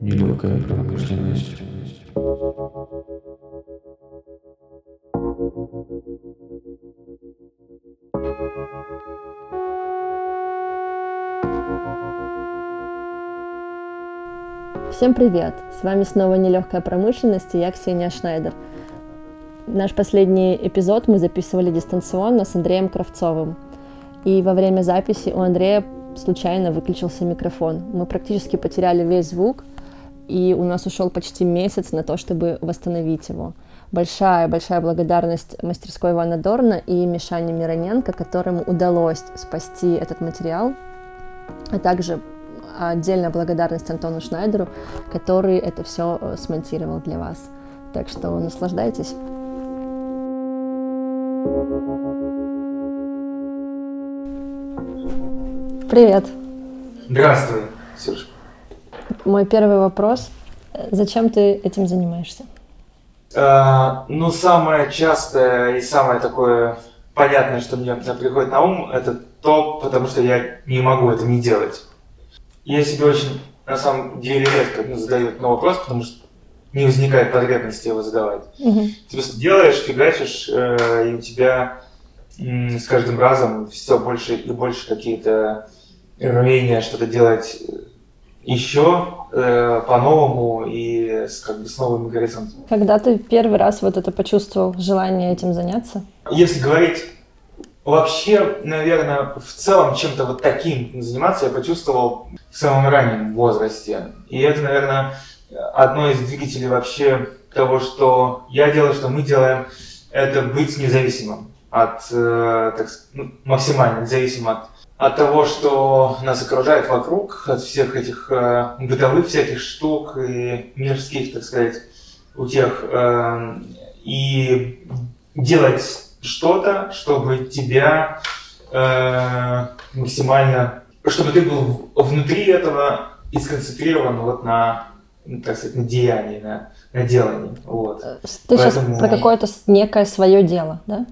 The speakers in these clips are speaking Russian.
Нелегкая промышленность. Всем привет! С вами снова «Нелегкая промышленность» и я Ксения Шнайдер. Наш последний эпизод мы записывали дистанционно с Андреем Кравцовым. И во время записи у Андрея случайно выключился микрофон. Мы практически потеряли весь звук, и у нас ушел почти месяц на то, чтобы восстановить его. Большая-большая благодарность мастерской Ивана Дорна и Мишане Мироненко, которому удалось спасти этот материал, а также отдельная благодарность Антону Шнайдеру, который это все э, смонтировал для вас. Так что наслаждайтесь. Привет. Здравствуй, Ксюша. Мой первый вопрос. Зачем ты этим занимаешься? А, ну, самое частое и самое такое понятное, что мне приходит на ум, это то, потому что я не могу это не делать. Я себе очень, на самом деле, редко ну, задаю этот вопрос, потому что не возникает потребности его задавать. Угу. Ты просто делаешь, фигачишь, э, и у тебя м, с каждым разом все больше и больше какие-то рвения что-то делать еще э, по-новому и с, как бы с новыми горизонтами. Когда ты первый раз вот это почувствовал желание этим заняться? Если говорить Вообще, наверное, в целом чем-то вот таким заниматься я почувствовал в самом раннем возрасте. И это, наверное, одно из двигателей вообще того, что я делаю, что мы делаем, это быть независимым от, э, так, ну, максимально независимым от, от того, что нас окружает вокруг, от всех этих э, бытовых всяких штук и мирских, так сказать, утех. Э, и делать что-то, чтобы тебя э, максимально, чтобы ты был внутри этого и сконцентрирован вот на, ну, так сказать, на деянии, на, на делании. Вот. Э, ты Поэтому... сейчас про какое-то некое свое дело, да?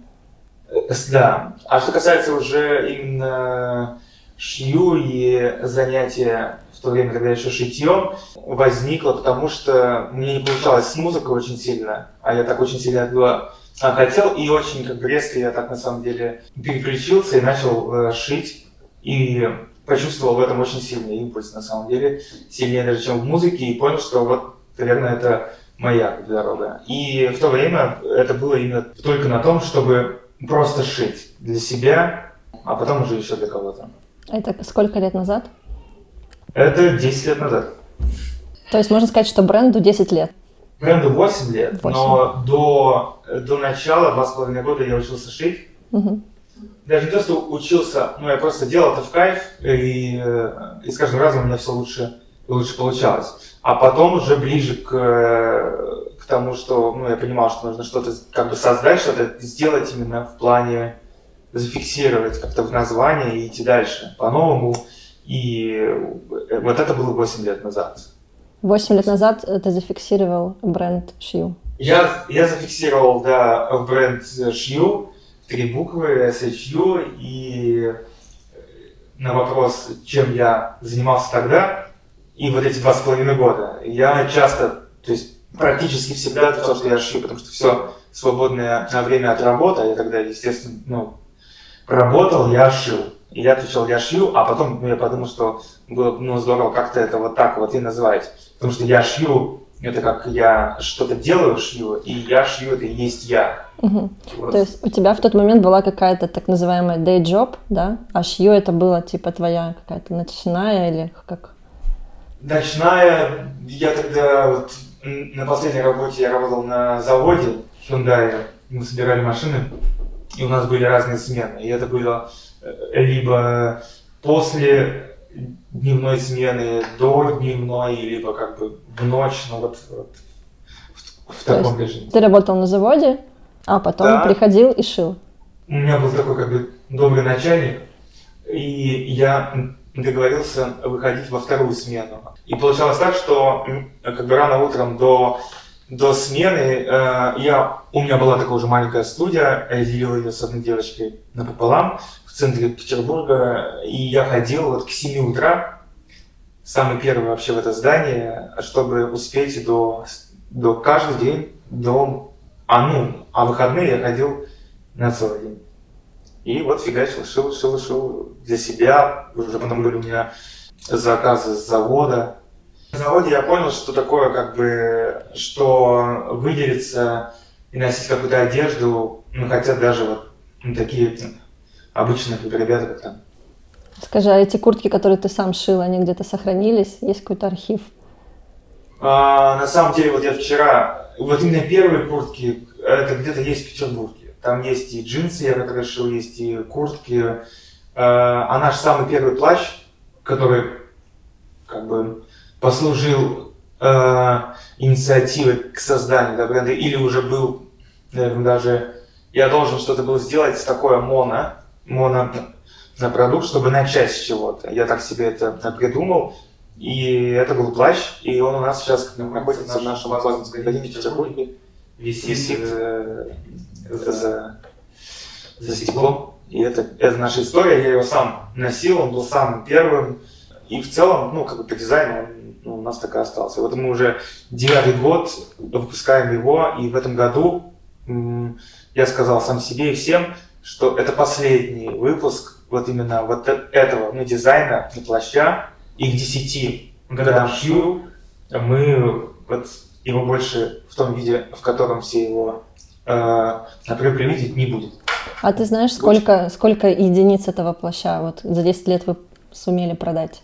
Э, да. А что касается уже именно шью и занятия в то время, когда я еще шитьем, возникло, потому что мне не получалось с музыкой очень сильно, а я так очень сильно а, хотел, и очень как бы резко я так на самом деле переключился и начал э, шить, и почувствовал в этом очень сильный импульс на самом деле, сильнее даже, чем в музыке, и понял, что вот, наверное, это моя дорога. И в то время это было именно только на том, чтобы просто шить для себя, а потом уже еще для кого-то. Это сколько лет назад? Это 10 лет назад. То есть можно сказать, что бренду 10 лет? Бренду 8 лет, 8. но до, до начала, два с половиной года я учился шить. Угу. Даже не то, что учился, ну я просто делал это в кайф, и, и с каждым разом у меня все лучше и лучше получалось. А потом уже ближе к, к тому, что ну, я понимал, что нужно что-то как бы создать, что-то сделать именно в плане зафиксировать как-то в названии и идти дальше по-новому. И вот это было 8 лет назад. Восемь лет назад ты зафиксировал бренд Шью. Я, я зафиксировал, да, бренд Шью, три буквы, SHU, и на вопрос, чем я занимался тогда, и вот эти два с половиной года, я часто, то есть практически всегда отвечал, что я шью, потому что все свободное время от работы, я тогда, естественно, ну, работал, я шил. И я отвечал, я шью, а потом ну, я подумал, что было ну, здорово как-то это вот так вот и назвать. Потому что я шью, это как я что-то делаю, шью, и я шью, это и есть я. Угу. Вот. То есть у тебя в тот момент была какая-то так называемая day job, да? А шью это было типа твоя какая-то ночная или как? Ночная, я тогда вот на последней работе я работал на заводе Hyundai, мы собирали машины, и у нас были разные смены. И это было э, либо после дневной смены до дневной, либо как бы в ночь, ну вот, вот в, в таком режиме. Ты работал на заводе, а потом да. приходил и шил. У меня был такой как бы добрый начальник, и я договорился выходить во вторую смену. И получалось так, что как бы рано утром до до смены э, я, у меня была такая уже маленькая студия, я делил ее с одной девочкой напополам в центре Петербурга, и я ходил вот к 7 утра, самый первый вообще в это здание, чтобы успеть до, до каждый день до, а ну, а выходные я ходил на целый день. И вот фигачил, шил, шил, шил для себя. Уже потом были у меня заказы с завода. На заводе я понял, что такое, как бы, что выделиться и носить какую-то одежду, ну, хотят даже вот ну, такие обычные ребята, как там. Скажи, а эти куртки, которые ты сам шил, они где-то сохранились? Есть какой-то архив? А, на самом деле, вот я вчера, вот именно первые куртки, это где-то есть в Петербурге. Там есть и джинсы, я как решил, есть и куртки. Э, а наш самый первый плащ, который как бы послужил э, инициативой к созданию да, бренда, или уже был, наверное, даже я должен что-то был сделать такое моно, моно на продукт, чтобы начать с чего-то. Я так себе это придумал, и это был плащ, и он у нас сейчас находится в нашем магазине в Петербурге, висит, висит. Э, за, за стеклом. И это, это наша история, я его сам носил, он был самым первым. И в целом, ну, как бы по дизайну он ну, у нас так и остался. Вот мы уже девятый год выпускаем его, и в этом году я сказал сам себе и всем, что это последний выпуск вот именно вот этого ну, дизайна на плаща, и к десяти годам Q мы вот его больше в том виде, в котором все его э, например, применить не будет. А ты знаешь, сколько, сколько единиц этого плаща вот за 10 лет вы сумели продать?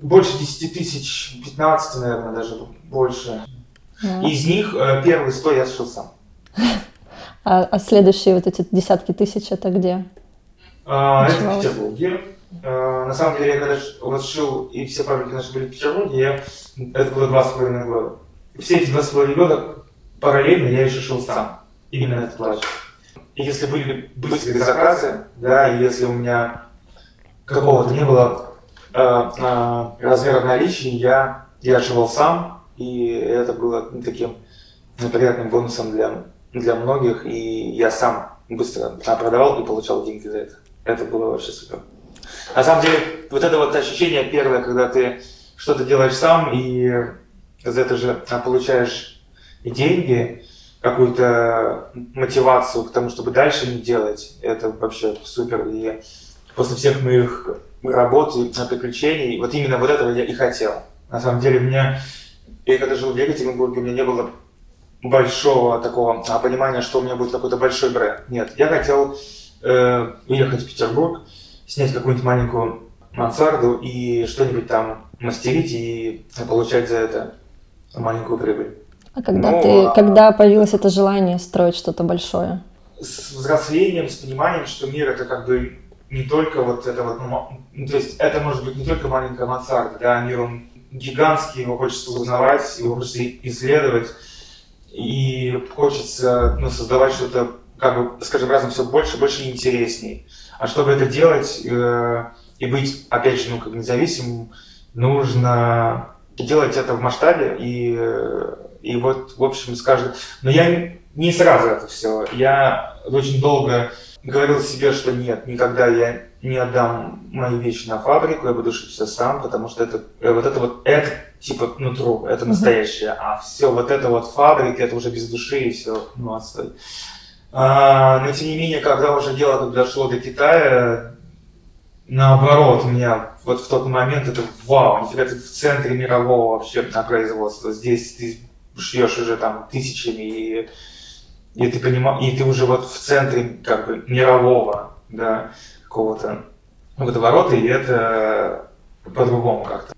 Больше 10 тысяч, 15, наверное, даже больше. Да. Из них э, первые 100 я сшил сам. А, а следующие вот эти десятки тысяч это где? А, это в Петербурге. А, на самом деле, я когда вот шил, и все фабрики наши были в Петербурге, я, это было два с половиной года. И все эти два с половиной года параллельно я еще шил сам именно этот плащ. И если были быстрые заказы, да, и если у меня какого-то не было э, э, размера наличия, я, я отшивал сам, и это было таким приятным бонусом для, для многих, и я сам быстро продавал и получал деньги за это. Это было вообще супер. На самом деле, вот это вот ощущение первое, когда ты что-то делаешь сам, и за это же получаешь деньги, какую-то мотивацию к тому, чтобы дальше не делать. Это вообще супер. И после всех моих работ и приключений, вот именно вот этого я и хотел. На самом деле, мне, я когда жил в Екатеринбурге, у меня не было большого такого а, понимания, что у меня будет какой-то большой бренд. Нет, я хотел э, уехать в Петербург, снять какую-нибудь маленькую мансарду и что-нибудь там мастерить и получать за это маленькую прибыль. А когда, Но, ты, когда появилось это желание строить что-то большое? С взрослением, с пониманием, что мир это как бы не только вот это вот, ну, ну, то есть это может быть не только маленькая мансарда, да, мир он гигантский, его хочется узнавать, его хочется исследовать, и хочется ну, создавать что-то, как бы, скажем, разом все больше, больше и интереснее. А чтобы это делать э, и быть, опять же, ну, как независимым, нужно делать это в масштабе и и вот, в общем, скажет... Но я не сразу это все. Я очень долго говорил себе, что нет, никогда я не отдам мои вещи на фабрику, я буду шить все сам, потому что это э, вот это вот это типа нутро, это настоящее, а все вот это вот фабрика, это уже без души и все, ну отстой. А, но тем не менее, когда уже дело дошло до Китая, наоборот, у меня вот в тот момент это вау, нифига ты в центре мирового вообще на производства. Здесь ты шьешь уже там тысячами, и, и ты понимаешь, и ты уже вот в центре как бы мирового, да, какого-то водоворота, и это по-другому как-то.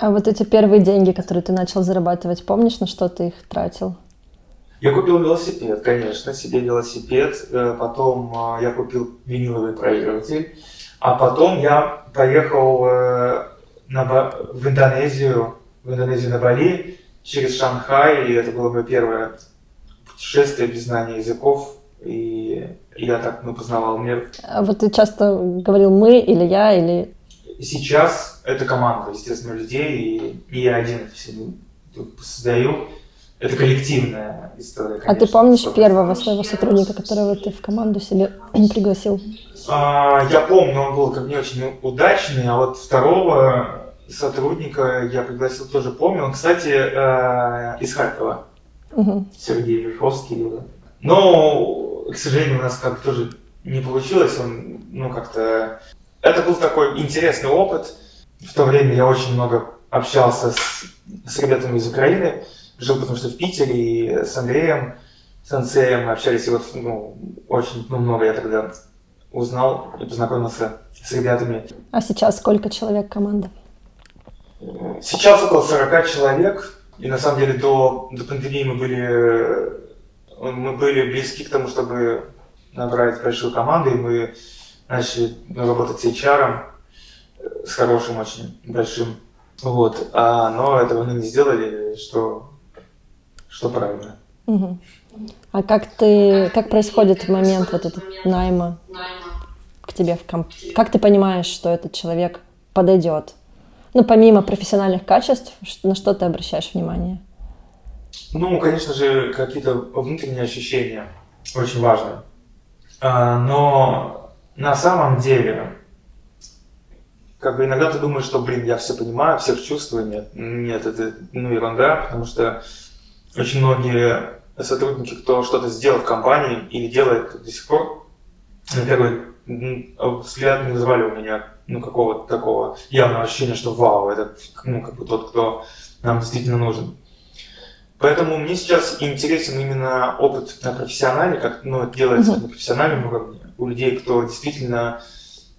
А вот эти первые деньги, которые ты начал зарабатывать, помнишь, на что ты их тратил? Я купил велосипед, конечно, себе велосипед. Э, потом э, я купил виниловый проигрыватель. А потом я поехал э, на, в Индонезию, в Индонезию на Бали через Шанхай, и это было мое первое путешествие без знания языков, и я так ну, познавал мир. А вот ты часто говорил «мы» или «я», или... Сейчас это команда, естественно, людей, и, и я один все создаю. это коллективная история. А ты конечно, помнишь 100%. первого своего сотрудника, которого ты в команду себе пригласил? А, я помню, он был как не очень удачный, а вот второго сотрудника я пригласил тоже помню. Он, кстати, э, из Харькова, Мгм. Сергей Верховский. Но, к сожалению, у нас как тоже не получилось. Он, ну, как-то... Это был такой интересный опыт. В то время я очень много общался с, с ребятами из Украины. Жил потому что в Питере и с Андреем, с Ансеем мы общались. И вот, ну, очень ну, много я тогда узнал и познакомился с ребятами. А сейчас сколько человек команда? Сейчас около 40 человек. И на самом деле до, до пандемии мы были, мы были близки к тому, чтобы набрать большую команду. И мы начали работать с HR, с хорошим, очень большим. Вот. А, но этого мы не сделали, что, что правильно. Мгм. А как ты, как происходит момент вот этот найма к тебе в комп? Как ты понимаешь, что этот человек подойдет? Ну, помимо профессиональных качеств, на что ты обращаешь внимание? Ну, конечно же, какие-то внутренние ощущения очень важно. А, Но на самом деле, как бы иногда ты думаешь, что, блин, я все понимаю, всех чувствую. Нет, нет, это ну, ерунда, потому что очень многие сотрудники, кто что-то сделал в компании или делает до сих пор, на первый взгляд не вызывали у меня ну, какого-то такого явного ощущения, что вау, это ну, как бы тот, кто нам действительно нужен. Поэтому мне сейчас интересен именно опыт на профессионале, как ну, это делается Мгм. на профессиональном уровне. У людей, кто действительно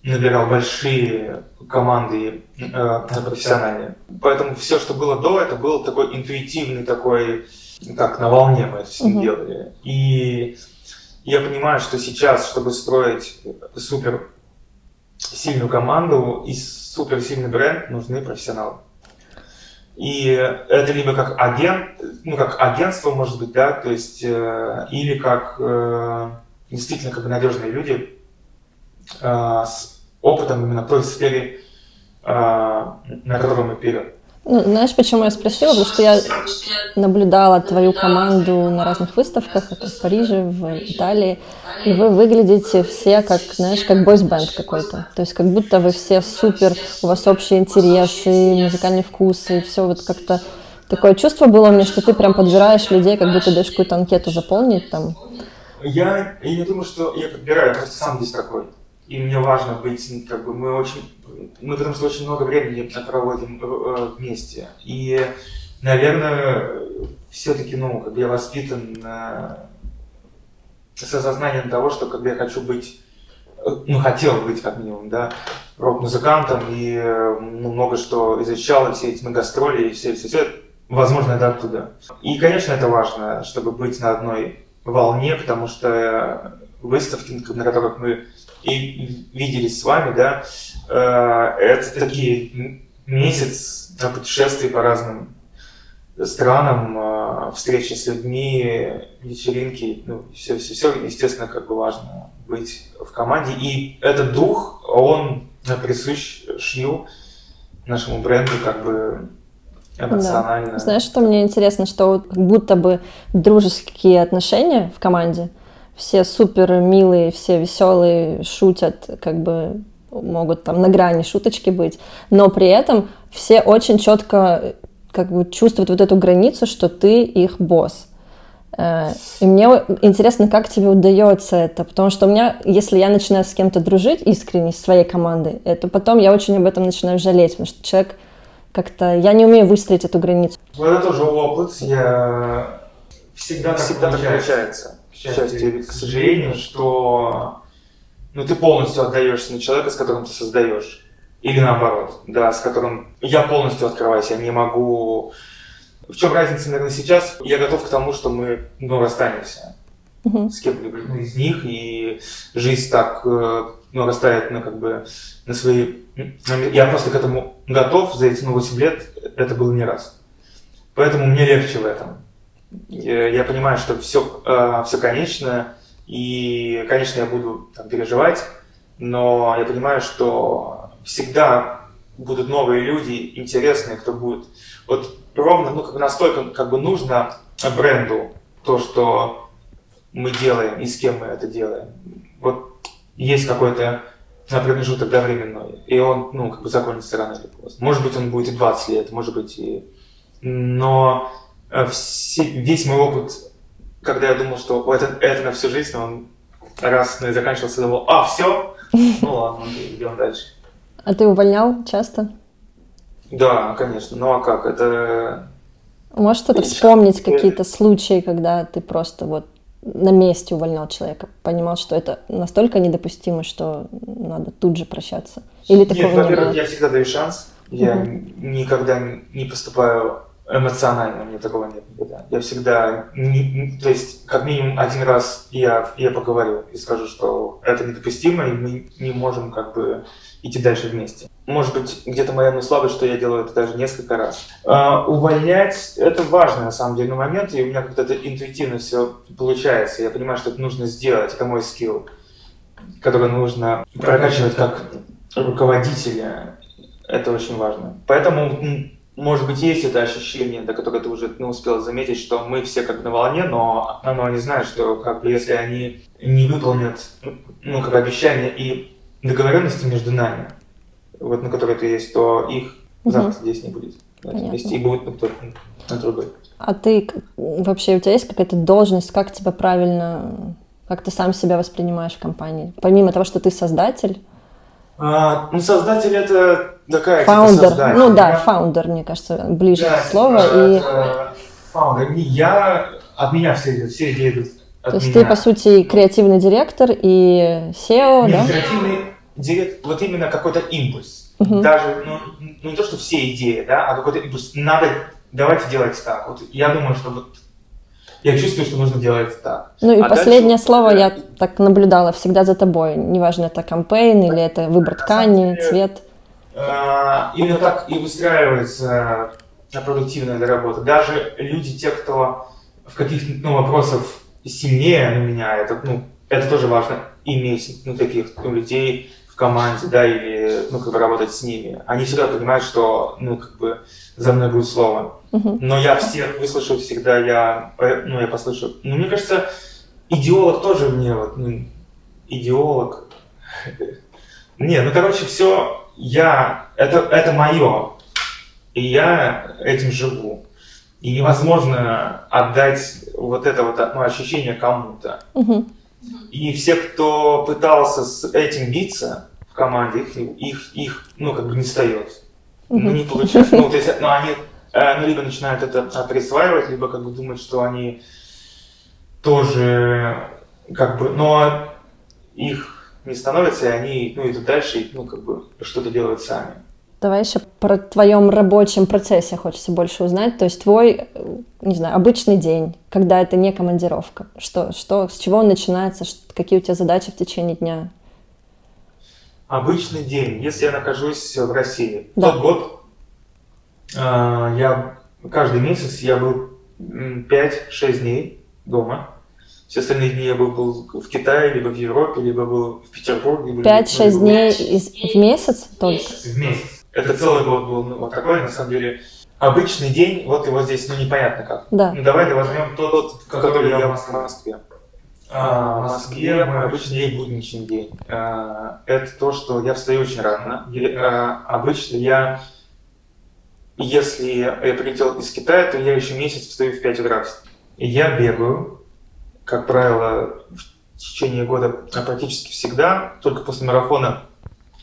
набирал большие команды э, на профессионале. Поэтому все, что было до, это был такой интуитивный такой, как на волне мы это все Мгм. делали. И я понимаю, что сейчас, чтобы строить супер сильную команду и супер сильный бренд, нужны профессионалы. И это либо как агент, ну как агентство может быть, да, то есть э, или как э, действительно как бы надежные люди э, с опытом именно той сфере, э, на которой мы вперед. Ну, знаешь, почему я спросила? Потому что я наблюдала твою команду на разных выставках, это в Париже, в Италии, и вы выглядите все как, знаешь, как бойс-бенд какой-то. То есть как будто вы все супер, у вас общие интересы, музыкальные вкусы, и все вот как-то такое чувство было меня, что ты прям подбираешь людей, как будто даешь какую-то анкету заполнить там. Я, я не думаю, что я подбираю, я просто сам здесь такой. И мне важно быть, ну, как бы, мы очень, мы потому что очень много времени проводим э, вместе. И, наверное, все-таки, ну, как бы я воспитан э, с осознанием того, что как бы я хочу быть, э, ну, хотел быть как минимум, да, рок-музыкантом, и ну, много что изучал, и все эти гастроли, и все, все, все, возможно, это оттуда. И, конечно, это важно, чтобы быть на одной волне, потому что выставки, на которых мы и виделись с вами, да, э, это такие месяц на путешествий по разным странам, э, встречи с людьми, вечеринки, ну, все, все, все, естественно, как бы важно быть в команде. И этот дух, он присущ шью, нашему бренду, как бы эмоционально. Знаешь, что мне интересно, что как будто бы дружеские отношения в команде, все супер милые, все веселые, шутят, как бы могут там на грани шуточки быть, но при этом все очень четко как бы чувствуют вот эту границу, что ты их босс. Э, И мне интересно, как тебе удается это, потому что у меня, если я начинаю с кем-то дружить искренне, с своей командой, это потом я очень об этом начинаю жалеть, потому что человек как-то, я не умею выстроить эту границу. Ну, это тоже опыт. Я всегда, всегда так получается. К счастью или к сожалению, что ну, ты полностью отдаешься на человека, с которым ты создаешь. Или наоборот, да, с которым я полностью открываюсь, я не могу... В чем разница, наверное, сейчас? Я готов к тому, что мы, ну, расстанемся с кем-либо из них, и жизнь так, э, ну, растает, ну, как бы, на свои... Я просто к этому готов, за эти ну, 8 лет это было не раз. Поэтому мне легче в этом. Я, я понимаю, что все, все конечно, и, конечно, я буду там, переживать, но я понимаю, что всегда будут новые люди, интересные, кто будет. Вот ровно, ну, как бы настолько как бы нужно бренду то, что мы делаем и с кем мы это делаем. Вот есть какой-то промежуток да, временной, и он, ну, как бы закончится рано или поздно. Может быть, он будет и 20 лет, может быть, и... Но э, все, весь мой опыт, когда я думал, что это, это на всю жизнь, он раз ну, и заканчивался, думал, а, все? Ну ладно, идем дальше. А ты увольнял часто? Да, конечно. Ну а как? Это... Можешь что-то вспомнить, какие-то случаи, когда ты просто вот на месте увольнял человека, понимал, что это настолько недопустимо, что надо тут же прощаться? Или такого Нет, не было? я всегда даю шанс. Я никогда не поступаю эмоционально, у меня такого нет никогда. Я всегда, не- то есть, как минимум один раз я, я поговорю и скажу, что это недопустимо, и мы не можем как бы идти дальше вместе. Может быть, где-то моя ну, слабость, что я делаю это даже несколько раз. А, увольнять – это важный, на самом деле, момент, и у меня как-то это интуитивно все получается. Я понимаю, что это нужно сделать, это мой скилл, который нужно прокачивать как руководителя. Это очень важно. Поэтому, может быть, есть это ощущение, до которого ты уже ну, успел заметить, что мы все как на волне, но, но они знают, что как бы, если они не выполнят ну, как обещания и договоренности между нами, вот на которые это есть, то их завтра здесь не будет. на этом Понятно. месте, и будет кто-то на другой. А ты вообще, у тебя есть какая-то должность, как тебя правильно, как ты сам себя воспринимаешь в компании? Помимо того, что ты создатель, А, ну, создатель это такая типа, founder, создатель. ну да, Я- founder, мне кажется, ближе Да, к слову. типа, И, founder. Я, от меня все идут, все идеи идут от то есть меня. ты, по сути, креативный директор и CEO, Не да? креативный директ, вот именно какой-то импульс. Мгм. Даже, ну, ну, не то, что все идеи, да, а какой-то импульс. Надо, давайте делать так. Вот я думаю, что вот я чувствую, что нужно делать так. Ну и А последнее дальше- слово я так наблюдала всегда за тобой. Неважно, это кампейн или это выбор На ткани, деле, цвет. А, именно так и выстраивается продуктивная для работы. Даже люди, те, кто в каких-то ну, вопросах сильнее на меня, это, ну, это тоже важно, иметь ну, таких ну, людей в команде, да, или ну, как бы работать с ними. Они всегда понимают, что ну, как бы за мной будет слово. Но я всех выслушаю всегда, я, э, ну, я послушаю. Ну, мне кажется, идеолог тоже мне вот, ну, идеолог. Не, ну, короче, все, я, это, это мое, и я этим живу. И невозможно отдать вот это вот ну, ощущение кому-то. Мгм. И все, кто пытался с этим биться в команде, их, их, их ну, как бы не встает. Ну, Мгм. не получается. Ну, то есть, ну, они э, ну, либо начинают это присваивать, либо как бы думают, что они тоже как бы, но их не становится, и они ну, идут дальше и ну, как бы что-то делают сами. Давай еще про твоем рабочем процессе хочется больше узнать. То есть твой, э, не знаю, обычный день, когда это не командировка. Что, что, с чего он начинается, какие у тебя задачи в течение дня? Обычный день, если я нахожусь в России. Да. Тот год а, я каждый месяц я был м, 5-6 дней дома. Все остальные дни я был, был в Китае, либо в Европе, либо был в Петербурге. либо- 5-6 ну, дней из- в месяц только? В месяц. Это целый год был ну, вот такой, на самом деле. Обычный день, вот его здесь, ну, непонятно как. Да. Ну, давай возьмем тот, тот, который я в Москве. А, в Москве мой обычный день будничный день. А, это то, что я встаю очень рано. А, обычно я, если я прилетел из Китая, то я еще месяц встаю в 5 утра. И я бегаю, как правило, в течение года а, практически всегда. Только после марафона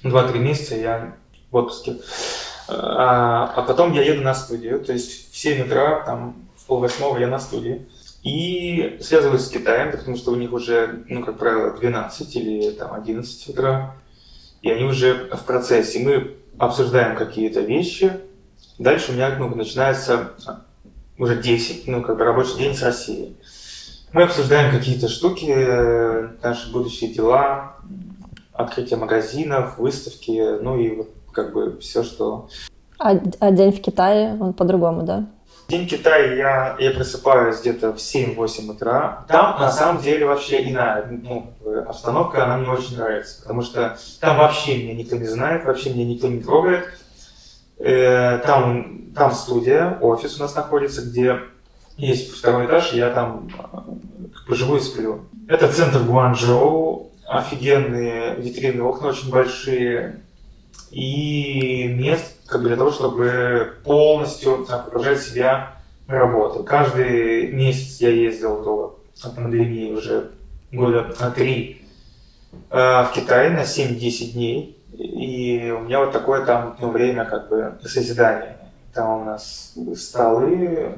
2-3 месяца я в отпуске. А, а потом я еду на студию, то есть в 7 утра, там, в полвосьмого я на студии. И связываюсь с Китаем, потому что у них уже, ну, как правило, 12 или там 11 утра. И они уже в процессе. Мы обсуждаем какие-то вещи. Дальше у меня ну, начинается уже 10, ну, как бы рабочий день с Россией. Мы обсуждаем какие-то штуки, э, наши будущие дела, открытие магазинов, выставки, ну и вот как бы все, что... А, а день в Китае, он по-другому, да? День Китая я, я просыпаюсь где-то в 7-8 утра. Там на самом деле вообще иная ну, обстановка, она мне очень нравится, потому что там вообще меня никто не знает, вообще меня никто не трогает. Э, там, там студия, офис у нас находится, где есть второй этаж, и я там э, как бы живу и сплю. Это центр Гуанчжоу, офигенные витрины, окна очень большие, и мест как для того, чтобы полностью погружать себя в работу. Каждый месяц я ездил до пандемии уже года три э, в Китай на 7-10 дней. И у меня вот такое там ну, время как бы созидания. Там у нас столы,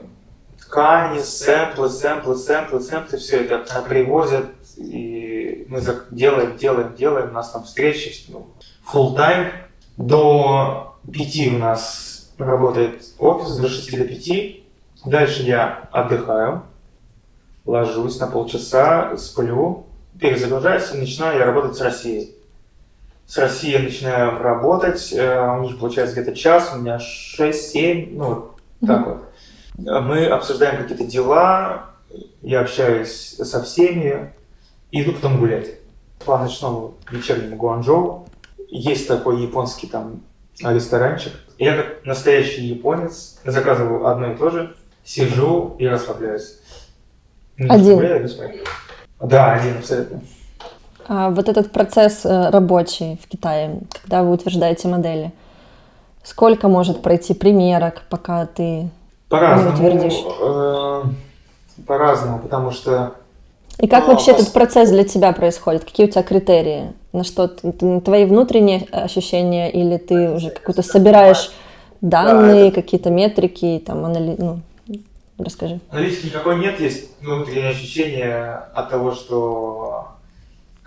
ткани, сэмплы, сэмплы, сэмплы, сэмплы, все это привозят, и мы делаем, делаем, делаем, у нас там встречи, ну, full time. До пяти у нас работает офис, до 6 до 5. Дальше я отдыхаю, ложусь на полчаса, сплю, перезагружаюсь и начинаю я работать с Россией. С Россией начинаю работать, э, у них получается где-то час, у меня 6-7, ну вот так вот. Мы обсуждаем какие-то дела, я общаюсь со всеми и иду потом гулять. По ночному вечернему Гуанчжоу есть такой японский там ресторанчик. Я как настоящий японец заказываю одно и то же, сижу и расслабляюсь. Один? Да, один абсолютно. А вот этот процесс э, рабочий в Китае, когда вы утверждаете модели, сколько может пройти примерок, пока ты по-разному, утвердишь? Э, по-разному, потому что... И как ну, вообще пос... этот процесс для тебя происходит? Какие у тебя критерии? На что твои внутренние ощущения или ты уже какую-то собираешь данные, да, это... какие-то метрики, там, анали... ну, расскажи. Аналитики никакой нет, есть внутреннее ощущение от того, что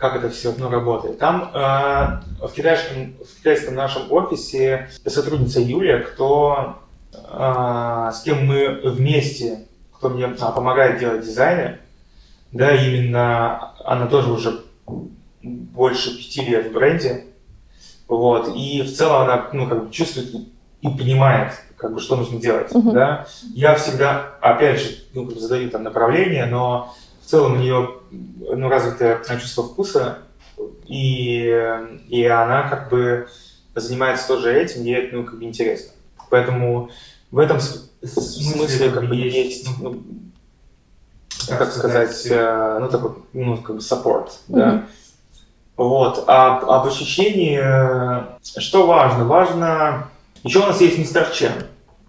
как это все ну, работает. Там э, в, китайском, в китайском нашем офисе сотрудница Юлия, кто, э, с кем мы вместе, кто мне а, помогает делать дизайны, да, именно она тоже уже больше пяти лет в бренде, вот, и в целом она, ну, как бы чувствует и понимает, как бы, что нужно делать, uh-huh. да. Я всегда, опять же, ну, как бы задаю там направление, но в целом у нее ну, развитое чувство вкуса, и, и она как бы занимается тоже этим, ей это ну, как бы интересно. Поэтому в этом смысле как бы есть, ну, как сказать, э, ну такой, ну как бы support, mm-hmm. да. Вот. А об ощущении, э, что важно? Важно, еще у нас есть мистер Чен.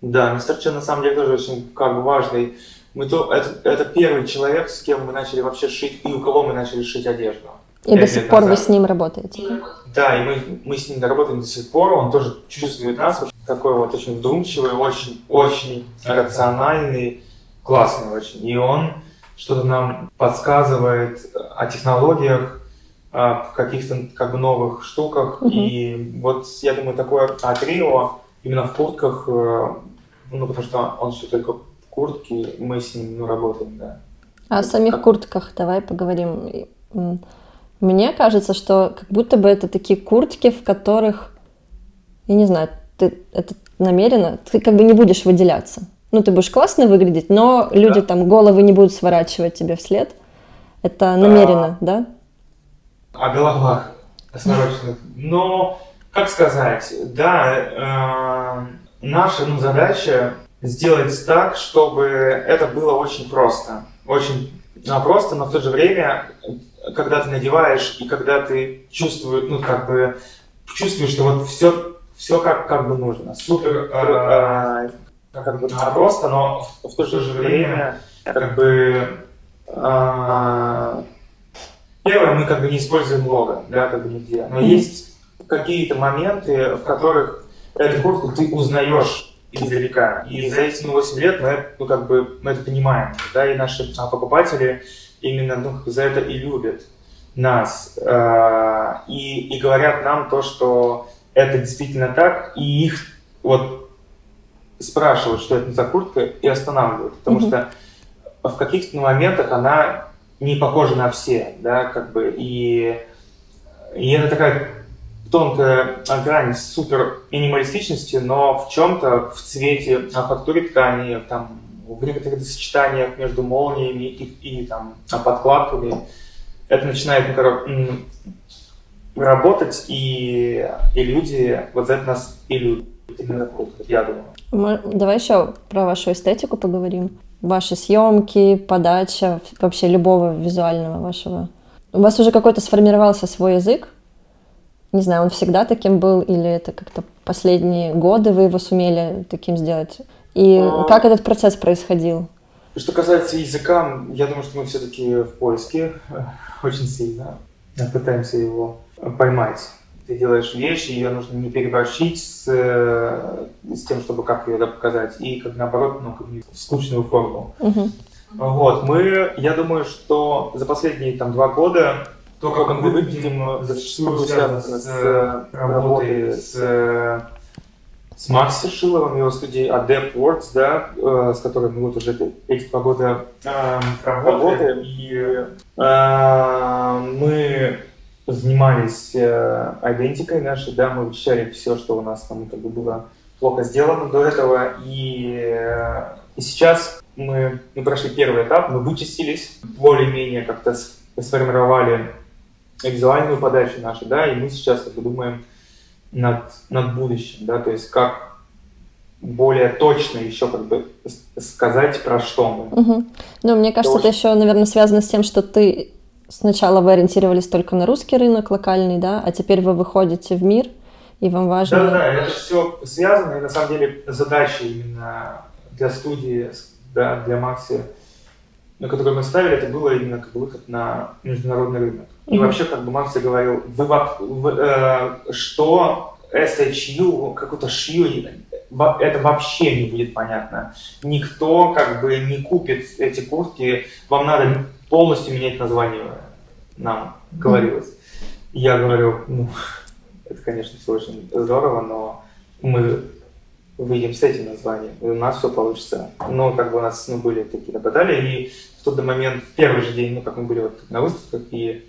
Да, мистер Чен на самом деле тоже очень как бы важный мы то, это, это первый человек, с кем мы начали вообще шить, и у кого мы начали шить одежду. И до сих пор назад. вы с ним работаете? Да, и мы, мы с ним работаем до сих пор, он тоже чувствует нас, такой вот очень вдумчивый, очень, очень рациональный, классный очень. И он что-то нам подсказывает о технологиях, о каких-то как бы новых штуках. Угу. И вот я думаю, такое а трио именно в куртках, э, ну потому что он все только куртки, мы с ним ну, работаем, да. А о самих куртках давай поговорим. Мне кажется, что как будто бы это такие куртки, в которых, я не знаю, ты это намеренно, ты как бы не будешь выделяться. Ну, ты будешь классно выглядеть, но люди да. там головы не будут сворачивать тебе вслед. Это намеренно, а, да? О головах сворачивают. Но, как сказать, да, э, наша ну, задача сделать так, чтобы это было очень просто. Очень ну, просто, но в то же время, когда ты надеваешь и когда ты чувствуешь, ну, как бы, чувствуешь, что вот все, все как, как бы нужно. Супер, э, э, как бы просто, но в то же время, как бы, э, первое, мы как бы не используем лого, да, как бы нигде. Но есть какие-то моменты, в которых эту куртку ты узнаешь издалека. И за эти ну, 8 лет мы, ну, как бы, мы это понимаем, да, и наши а, покупатели именно ну, за это и любят нас, э, и, и говорят нам то, что это действительно так, и их вот спрашивают, что это за куртка, и останавливают, потому mm-hmm. что в каких-то моментах она не похожа на все, да, как бы, и, и это такая тонкая грань супер минималистичности, но в чем-то в цвете, на фактуре ткани, там, в некоторых сочетаниях между молниями и, и там, подкладками, это начинает работать, и, и люди вот за это нас и любят. Я думаю. Давай еще про вашу эстетику поговорим. Ваши съемки, подача, вообще любого визуального вашего. У вас уже какой-то сформировался свой язык? Не знаю, он всегда таким был или это как-то последние годы вы его сумели таким сделать? И А. как этот процесс происходил? Что касается языка, я думаю, что мы все-таки в поиске э, очень сильно пытаемся его поймать. Ты делаешь вещь, ее нужно не переборщить с, э, с тем, чтобы как ее да, показать, и как наоборот, ну, как бы в скучную форму. Мгм. Вот, мы, я думаю, что за последние там два года то, как мы выглядим, зачастую связано с э, работой с, э, с Макси Шиловым, его студией Adept Works, да, э, с которой мы вот уже эти два года э, работаем. И э, мы занимались э, идентикой нашей, да, мы вычищали все, что у нас там как бы было плохо сделано до этого, и, э, и сейчас мы, мы прошли первый этап, мы вычистились, более-менее как-то сформировали визуальную подачу нашу, да, и мы сейчас как бы думаем над, над будущим, да, то есть как более точно еще как бы сказать, про что мы. Мгм. Ну, мне кажется, это очень- еще, наверное, связано с тем, что ты сначала вы ориентировались только на русский рынок локальный, да, а теперь вы выходите в мир, и вам важно... Да, да, да, это все связано, и на самом деле задача именно для студии, да, для Макси, на которую мы ставили, это было именно как бы выход на международный рынок. И Мгм. вообще, как бы Макси говорил, вы, во- в- э, что SHU, какой-то шью, это вообще не будет понятно. Никто как бы не купит эти куртки, вам надо полностью менять название, нам говорилось. Я говорю, ну, это, конечно, все очень здорово, но мы выйдем с этим названием, и у нас все получится. Но как бы у нас ну, были такие баталии, и в тот момент, в первый же день, ну, как мы были вот на выставках, и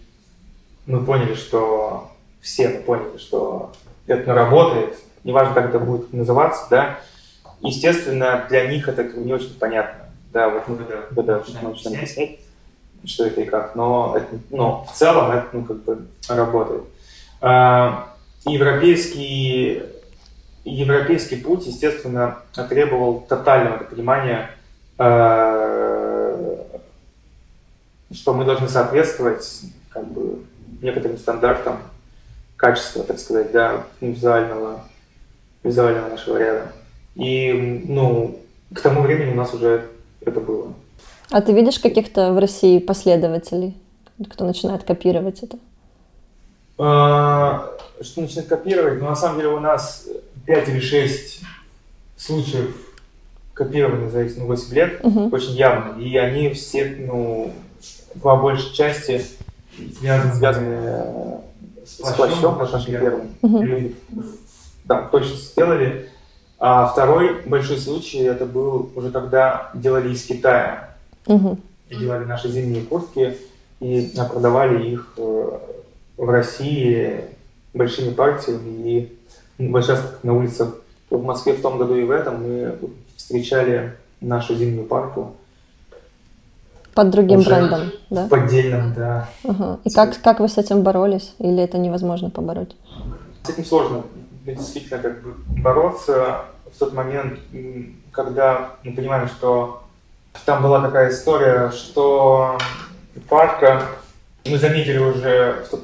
мы поняли, что все мы поняли, что это ну, работает, неважно, как это будет называться, да, естественно, для них это не очень понятно. Да, вот мы когда, когда начинаем объяснять, что это и как, но, это, но в целом это ну, как бы работает. А, Европейский, европейский путь, естественно, требовал тотального понимания, э, что мы должны соответствовать как бы, некоторым стандартам качества, так сказать, да, визуального, визуального нашего ряда. И, ну, к тому времени у нас уже это было. А ты видишь каких-то в России последователей, кто начинает копировать это? А, Что начинает копировать? Ну, на самом деле у нас 5 или 6 случаев копирования за эти ну, 8 лет, Мгм. очень явно. И они все, ну, по большей части связаны, связаны э, с плащом, вот нашим первым. Люди там точно сделали. А второй большой случай, это был уже когда делали из Китая. И делали наши зимние куртки и продавали их э, в России большими партиями. И вот сейчас на улицах в Москве в том году и в этом мы встречали нашу зимнюю парту Под другим Уже. брендом, да? в поддельном, да. Ага. И как, как вы с этим боролись? Или это невозможно побороть? С этим сложно действительно как бы бороться в тот момент, когда мы понимаем, что там была такая история, что парка мы заметили уже в тот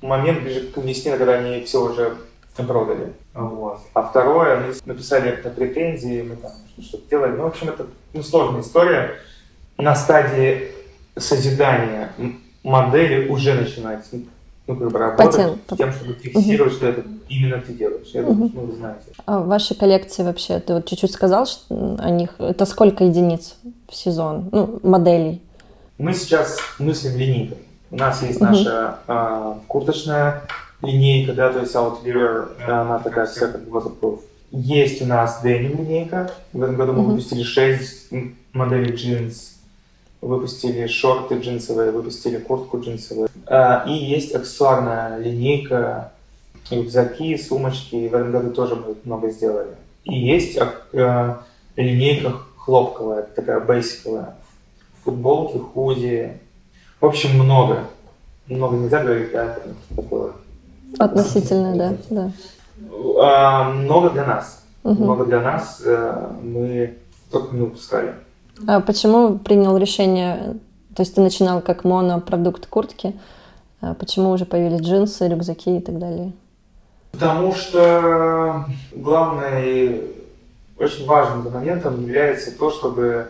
момент ближе к весне, когда они все уже продали. Вот. А второе, мы написали это претензии, мы там что-то делали. Ну, в общем, это ну, сложная история. На стадии созидания модели уже начинать ну, как бы работать Патент. с тем, чтобы фиксировать, что это именно ты делаешь. Я думаю, ну, вы знаете. А ваши коллекции вообще, ты вот чуть-чуть сказал что, о них. Это сколько единиц в сезон? Ну, моделей. Мы сейчас мыслим линейкой. У нас есть Мгм. наша а, курточная линейка, да, то есть Outlier, да, она такая вся как waterproof. Есть у нас деним линейка. В этом году мы Мгм. выпустили 6 моделей джинс, выпустили шорты джинсовые, выпустили куртку джинсовую. А, и есть аксессуарная линейка, рюкзаки, сумочки. В этом году тоже мы много сделали. И есть ак- э, линейка хлопковая, такая бейсиковая. Футболки, худи. В общем, много. Много нельзя говорить, да, такое. Относительно, да, да. А, много для нас. Мгм. Много для нас э, мы только не выпускали. А почему принял решение, то есть ты начинал как монопродукт куртки, а почему уже появились джинсы, рюкзаки и так далее? Потому что главное и очень важным моментом является то, чтобы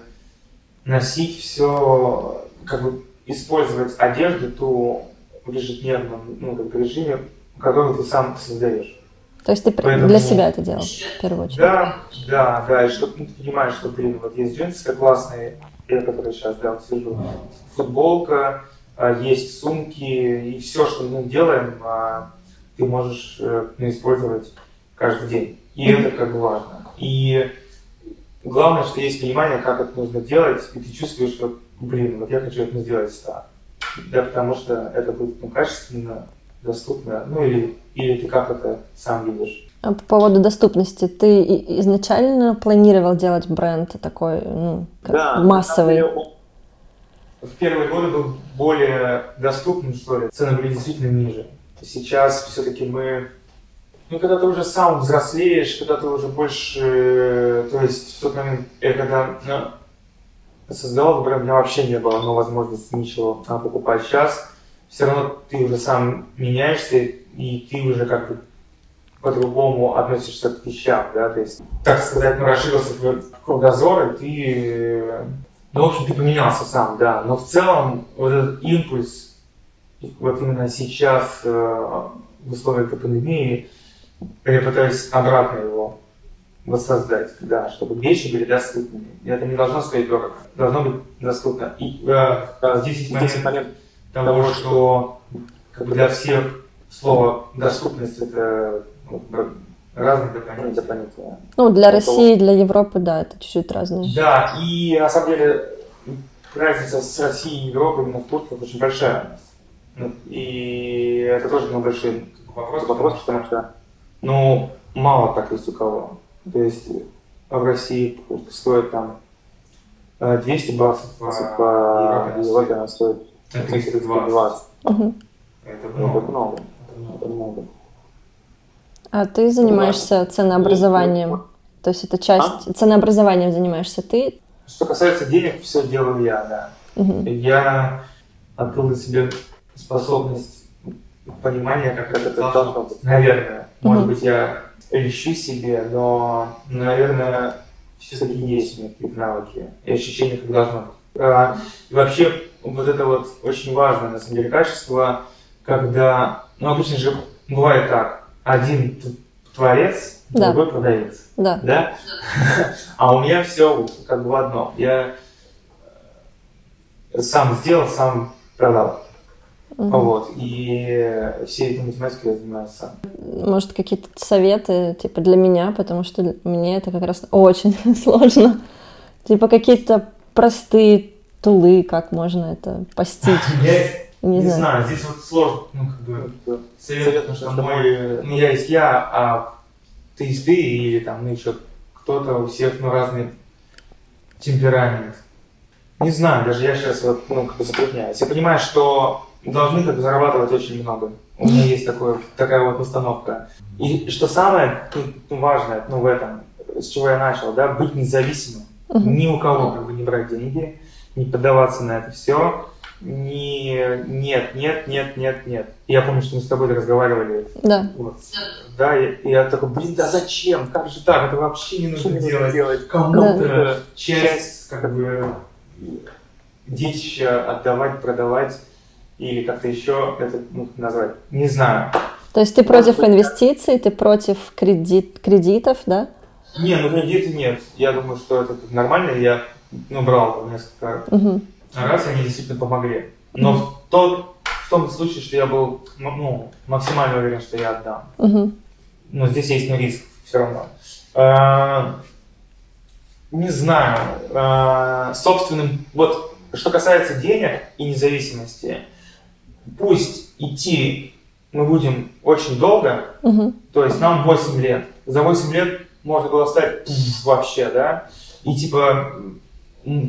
носить все, как бы использовать одежду ту в ежедневном ну, как бы режиме, которую ты сам создаешь. То есть ты Поэтому- для себя это делал в первую очередь? Да, да, да, и чтобы ты понимаешь, что, блин, вот есть джинсы классные, я которые сейчас, да, вот сижу, футболка, а, есть сумки, и все, что мы делаем, а, ты можешь э, использовать каждый день. И это как бы важно. И главное, что есть понимание, как это нужно делать, и ты чувствуешь, что, блин, вот я хочу это сделать так. Да, потому что это будет ну, качественно, доступно, ну или, или ты как это сам видишь. А по поводу доступности, ты изначально планировал делать бренд такой, ну, как массовый? В первые годы был более доступным, что ли. Цены были действительно ниже. Сейчас все-таки мы... Ну, когда ты уже сам взрослеешь, когда ты уже больше... э, То есть в тот момент, я когда ну, создавал бренд, у меня вообще не было ну, возможности ничего там покупать. Сейчас все равно ты уже сам меняешься, и ты уже как бы по-другому относишься к вещам, да, то есть, так сказать, ну, расширился твой кругозор, и ты, э, ну, в общем, ты поменялся сам, да, но в целом вот этот импульс, вот именно сейчас, э, в условиях пандемии, я пытаюсь обратно его воссоздать, да, чтобы вещи были доступными. И это не должно стоить дорого, должно быть доступно. И э, э, здесь есть момент, момент того, что как бы для всех слово доступность это ну, разные понятия. понятия. Ну, для России, для Европы, да, это чуть-чуть разные. Да, и на самом деле разница с Россией и Европой именно в куртках очень большая. И это тоже ну, большой как бы вопрос, вопрос, потому что ну, мало так есть у кого. То есть в России стоит там э, 200 баксов, по Европе она стоит 320. Мгм. Это Ну, много. это Это много. Это много. А ты занимаешься ценообразованием? То есть это часть ценообразованием занимаешься ты? Что касается денег, все делаю я, да. Мгм. Я открыл для себя способность понимания, как это должно быть. Наверное. Может быть, я ищу себе, но, наверное, все-таки есть у меня какие-то навыки и ощущения, как должно быть. А, и вообще, вот это вот очень важное, на самом деле, качество, когда, ну, обычно же бывает так, один творец, Да. другой продавец Да. да? А у меня все как бы в одном. Я сам сделал, сам продал. Мгм. Вот. И всей этой математикой я занимаюсь сам. Может, какие-то советы, типа, для меня, потому что мне это как раз очень сложно. Типа, какие-то простые тулы, как можно это постичь. Я Не не, знаю. знаю, здесь вот сложно, ну, как бы, совет, потому что мой, ну, я есть я, а ты есть ты, или там, ну, еще кто-то, у всех, ну, разный темперамент. Не знаю, даже я сейчас вот, ну, как бы затрудняюсь. Я понимаю, что должны как зарабатывать очень много. У меня есть такое, такая вот установка. И что самое ну, важное, ну, в этом, с чего я начал, да, быть независимым. Мгм. Ни у кого как бы не брать деньги, не поддаваться на это все. Не, нет, нет, нет, нет, нет. Я помню, что мы с тобой разговаривали. Да. Вот, да, и, и я такой, блин, да зачем? Как же так? Это вообще не нужно делать. Кому-то часть, как бы, детища отдавать, продавать или как-то еще это ну, назвать. Не знаю. То есть ты против инвестиций, ты против кредит, кредитов, да? Не, ну кредиты нет. Я думаю, что это нормально. Я ну, брал несколько Мгм. раз, они действительно помогли. Но в, тот, в том случае, что я был ну, максимально уверен, что я отдам. Мгм. Но здесь есть ну, риск все равно. А, не знаю. А, собственным, вот что касается денег и независимости, пусть идти мы будем очень долго, Мгм. то есть нам 8 лет. За 8 лет можно было стать вообще, да? И типа,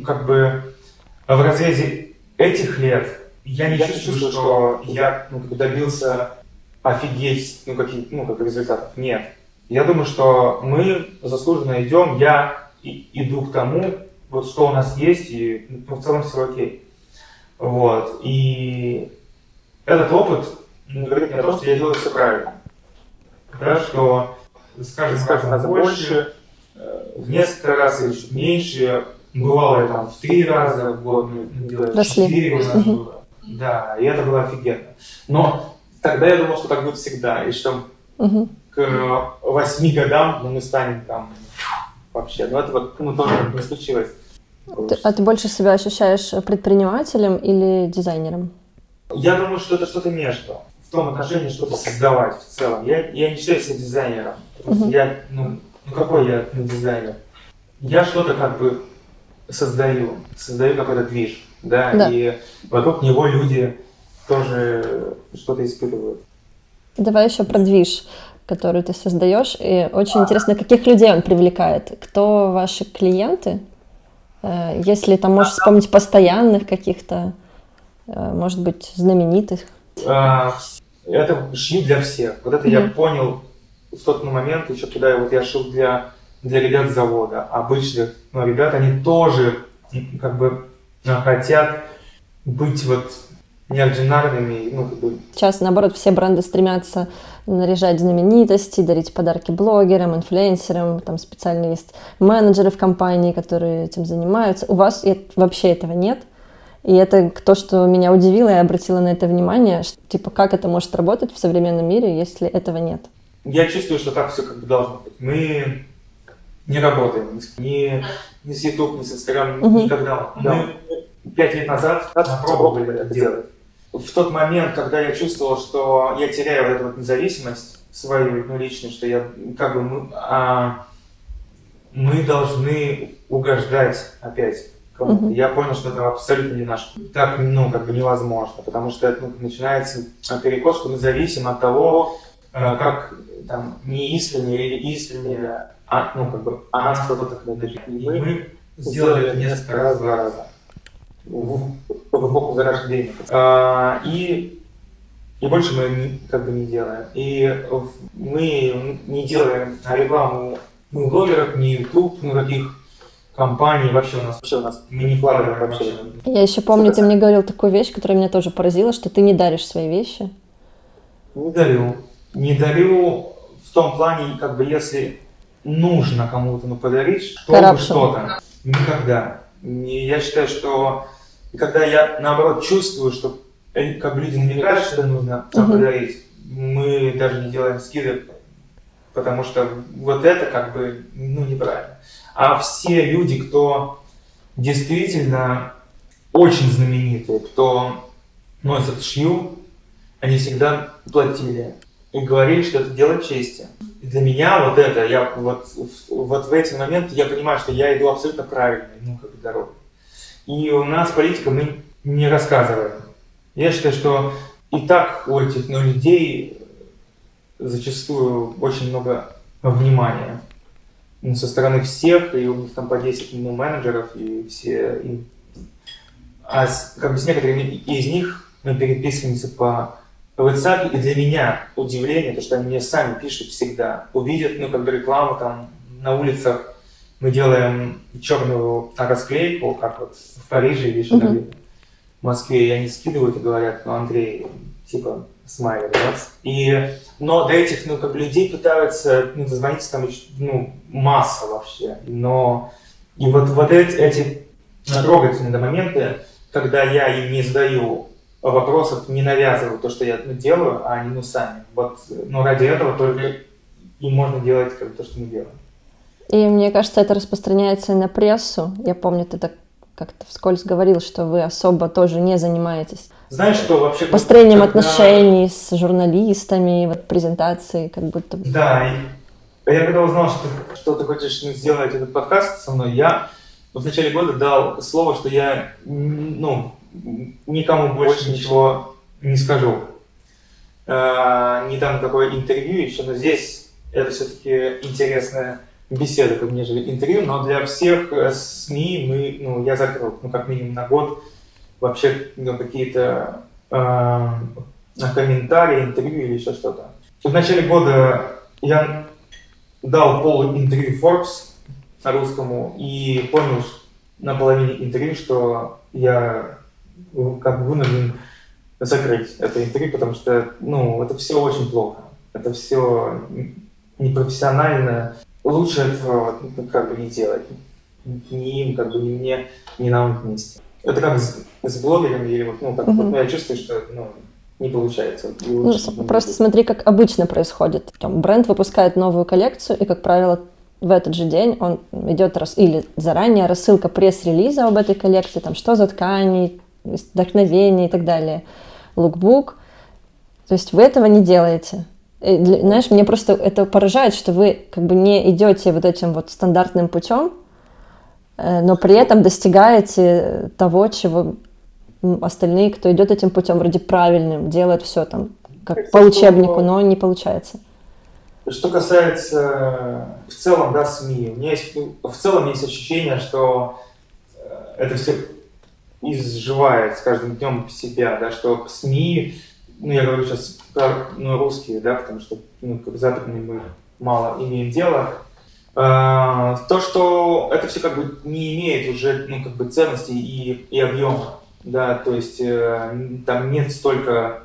как бы в разрезе этих лет я не Я чувствую, чувствую, что я ну, как бы добился офигеть, ну, каких, ну, как результатов. Нет. Я думаю, что мы заслуженно идем, я и- иду к тому, вот что у нас есть, и ну, в целом все окей. Вот. И этот опыт ну, говорит мне о том, что я делаю все правильно. Да, что с каждым, с каждым разом больше, э, в несколько раз или чуть меньше, бывало это там в три раза в год, ну, делаю Росли. четыре у нас Мгм. было. Да, и это было офигенно. Но тогда я думал, что так будет всегда, и что к восьми годам ну, мы станем там вообще. Но это вот ну, тоже не случилось. Ты- а ты больше себя ощущаешь предпринимателем или дизайнером? Я думаю, что это что-то между. В том отношении что-то создавать в целом. Я, я не считаю себя дизайнером. Мгм. Я, ну, ну какой я ну, дизайнер? Я что-то как бы создаю. Создаю какой-то движ. Да, Да. и вокруг него люди тоже что-то испытывают. Давай еще про движ, который ты создаешь. И очень интересно, каких людей он привлекает. Кто ваши клиенты? Э, Если там можешь вспомнить постоянных каких-то, может быть, знаменитых. А, это шью для всех. Вот это я Мгм. понял в тот момент, еще когда я, вот я шил для, для ребят завода, обычных ну, ребят, они тоже как бы а, хотят быть вот неординарными, ну, как бы, Сейчас, наоборот, все бренды стремятся наряжать знаменитости, дарить подарки блогерам, инфлюенсерам. Там специально есть менеджеры в компании, которые этим занимаются. У вас э- вообще этого нет. И это то, что меня удивило, я обратила на это внимание, что, типа, как это может работать в современном мире, если этого нет. я чувствую, что так все как бы должно быть. Мы не работаем ни с- ни, с YouTube, ни с Instagram, Мгм. никогда. Мы пять лет назад попробовали это делать. В тот момент, когда я чувствовал, что я теряю вот эту вот независимость свою, ну, личную, что я как бы мы, а, мы должны угождать опять кому-то. Мгм. Я понял, что это абсолютно не наш. Так, ну, как бы невозможно, потому что это ну, начинается перекос, что мы зависим от того, э, как там не искренне или искренне, а, ну, как бы, а нас кто-то дает. И мы сделали это несколько раз, два раза. В, в эпоху зарождения. А, и, и больше мы как бы не делаем. И мы не делаем рекламу ни у блогеров, ни YouTube, никаких компаний. Вообще у нас, вообще у нас мы не вкладываем вообще. Я еще помню, ты мне говорил такую вещь, которая меня тоже поразила, что ты не даришь свои вещи. Не дарю. Не дарю в том плане, как бы если нужно кому-то ну, подарить что-то, Corruption. что-то. Никогда. Я считаю, что когда я наоборот чувствую, что э, как бы люди намекают, что нужно Мгм. подарить, мы даже не делаем скидок, потому что вот это как бы ну, неправильно. А все люди, кто действительно очень знаменитые, кто носит шью, они всегда платили и говорили, что это дело чести. И для меня вот это, я вот, вот в эти моменты я понимаю, что я иду абсолютно правильной, ну, как дорогой. И у нас политика мы не рассказываем. Я считаю, что и так у этих ну, людей зачастую очень много внимания ну, со стороны всех, и у них там по 10 ну, менеджеров, и все им а с, как бы с некоторыми из них мы переписываемся по WhatsApp, и для меня удивление, то, что они мне сами пишут всегда. Увидят, ну, как бы рекламу там на улицах, мы делаем черную расклейку, как вот в Париже или еще где-то в Москве, и они скидывают и говорят, ну, Андрей, типа, смайлик, да? И, но до этих, ну, как людей пытаются, ну, дозвониться там, ну, масса вообще, но и вот, вот эти, эти трогательные моменты, когда я им не задаю вопросов, не навязываю то, что я ну, делаю, а они ну сами. Вот, ну, ради этого только и можно делать как то, что мы делаем. И мне кажется, это распространяется и на прессу. Я помню, ты так как-то вскользь говорил, что вы особо тоже не занимаетесь Знаешь, что вообще... построением когда- отношений с журналистами, вот презентацией, как будто бы. Да, и я когда узнал, что, ты- что ты хочешь сделать этот подкаст со мной, я в начале года дал слово, что я ну, никому больше ничего не скажу. Э, Не дам такое интервью еще, но здесь это все-таки интересная беседа, как нежели интервью, но для всех э, СМИ мы, ну, я закрыл, ну, как минимум на год, вообще ну, какие-то э, комментарии, интервью или еще что-то. В начале года я дал пол интервью Forbes русскому и понял на половине интервью, что я как бы вынужден закрыть это интервью, потому что, ну, это все очень плохо. Это все непрофессионально. Лучше этого ну, как бы не делать. Ни им, как бы, ни мне, ни нам вместе. Это как с, с блогерами, или вот, ну, как, Мгм. вот, ну, я чувствую, что, ну, не получается. Ну, лучше, не просто смотри, как обычно происходит. Там бренд выпускает новую коллекцию, и, как правило, в этот же день он идет рас... или заранее рассылка пресс-релиза об этой коллекции, там что за ткани, вдохновение и так далее, лукбук. То есть вы этого не делаете. Для- знаешь, мне просто это поражает, что вы как бы не идете вот этим вот стандартным путем, э, но при этом достигаете того, чего остальные, кто идет этим путем, вроде правильным, делают все там как Это по что- учебнику, но не получается. Что касается э, в целом, да, СМИ, у меня есть, в целом есть ощущение, что э, это все изживает с каждым днем себя, да, что СМИ, ну, я говорю сейчас про ну, русские, да, потому что, ну, как западные мы мало имеем дело, э, то, что это все как бы не имеет уже, ну, как бы ценности и, и объема, да, то есть э, там нет столько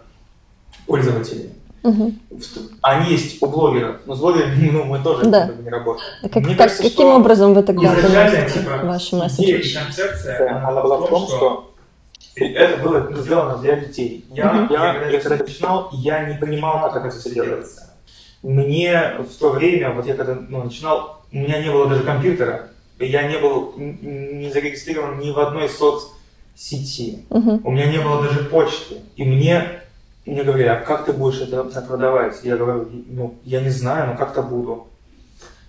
пользователей. Мгм. Они есть у блогеров, но с блогерами ну, мы тоже Да. как бы не работаем. Как- Мне как- кажется, каким что образом вы тогда Изначально, доносите типа, ваши идея месседжи? концепция, она была в том, что это было сделано для детей. Я, Мгм. я, я когда начинал, я не понимал, как это все делается. Мне в то время, вот я когда ну, начинал, у меня не было даже компьютера, я не был не зарегистрирован ни в одной соцсети. Мгм. У меня не было даже почты. И мне, мне говорили, а как ты будешь это продавать? Я говорю, ну, я не знаю, но как-то буду.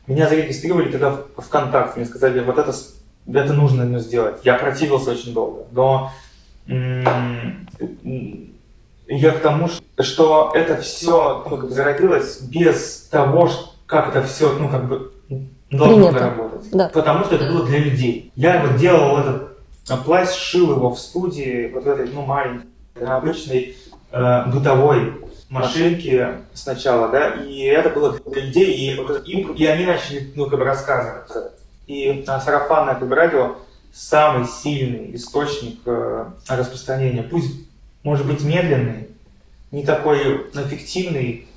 Меня зарегистрировали тогда в ВКонтакте. Мне сказали, вот это, это нужно ну, сделать. Я противился очень долго. Но я к тому, что это все ну, как бы зародилось без того, как это все, ну, как бы должно Принято. работать. Да. Потому что это было для людей. Я вот делал этот а, плащ, шил его в студии, вот в этой, ну, маленькой, обычной э, бытовой машинке сначала, да, и это было для людей, и, вот им- и они начали, ну, как бы рассказывать. И а, сарафанное как бы радио самый сильный источник э, распространения. Пусть, может быть, медленный, не такой эффективный